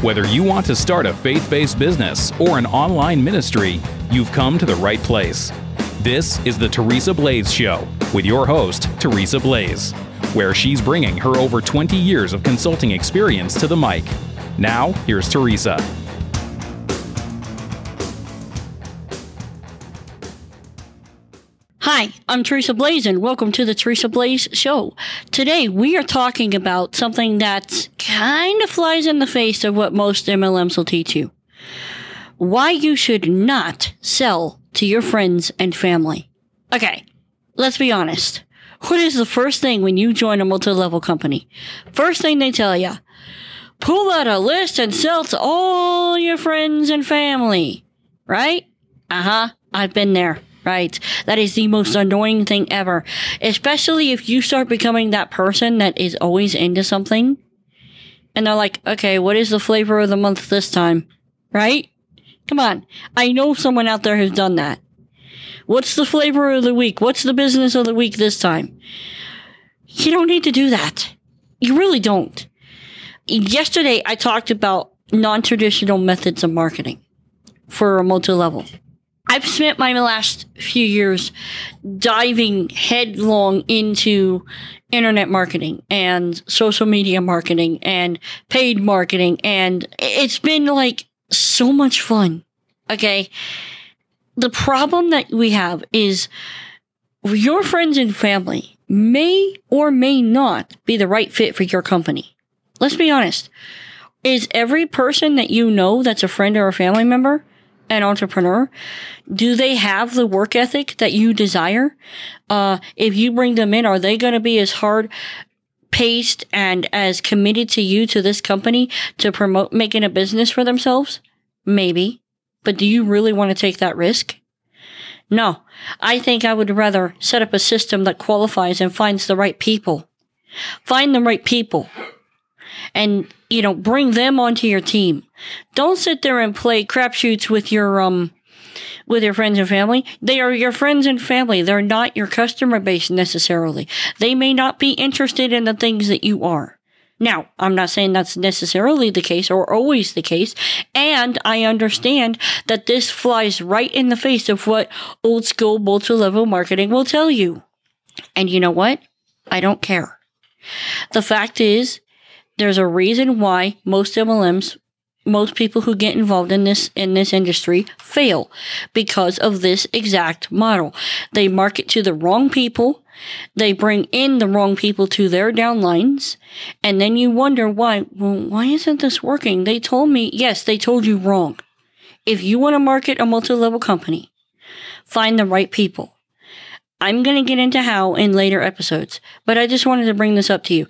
Whether you want to start a faith based business or an online ministry, you've come to the right place. This is the Teresa Blaze Show with your host, Teresa Blaze, where she's bringing her over 20 years of consulting experience to the mic. Now, here's Teresa. Hi, I'm Teresa Blaze, and welcome to the Teresa Blaze Show. Today, we are talking about something that kind of flies in the face of what most MLMs will teach you. Why you should not sell to your friends and family. Okay, let's be honest. What is the first thing when you join a multi-level company? First thing they tell you, pull out a list and sell to all your friends and family. Right? Uh-huh. I've been there right? That is the most annoying thing ever. Especially if you start becoming that person that is always into something. And they're like, okay, what is the flavor of the month this time? Right? Come on. I know someone out there who's done that. What's the flavor of the week? What's the business of the week this time? You don't need to do that. You really don't. Yesterday, I talked about non traditional methods of marketing for a multi level. I've spent my last few years diving headlong into internet marketing and social media marketing and paid marketing. And it's been like so much fun. Okay. The problem that we have is your friends and family may or may not be the right fit for your company. Let's be honest. Is every person that you know that's a friend or a family member an entrepreneur? Do they have the work ethic that you desire? Uh, if you bring them in, are they going to be as hard paced and as committed to you, to this company to promote making a business for themselves? Maybe. But do you really want to take that risk? No. I think I would rather set up a system that qualifies and finds the right people. Find the right people and you know bring them onto your team. Don't sit there and play crapshoots with your um with your friends and family. They are your friends and family. They're not your customer base necessarily. They may not be interested in the things that you are. Now, I'm not saying that's necessarily the case or always the case, and I understand that this flies right in the face of what old school multi level marketing will tell you. And you know what? I don't care. The fact is, there's a reason why most MLMs, most people who get involved in this in this industry fail because of this exact model. They market to the wrong people. They bring in the wrong people to their downlines, and then you wonder why. Well, why isn't this working? They told me, yes, they told you wrong. If you want to market a multi-level company, find the right people. I'm going to get into how in later episodes, but I just wanted to bring this up to you.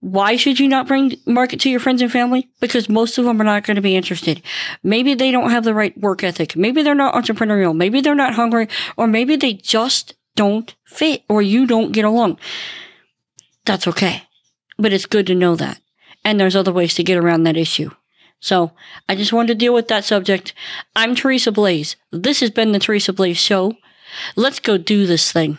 Why should you not bring market to your friends and family? Because most of them are not going to be interested. Maybe they don't have the right work ethic. Maybe they're not entrepreneurial. Maybe they're not hungry or maybe they just don't fit or you don't get along. That's okay. But it's good to know that. And there's other ways to get around that issue. So I just wanted to deal with that subject. I'm Teresa Blaze. This has been the Teresa Blaze Show. Let's go do this thing.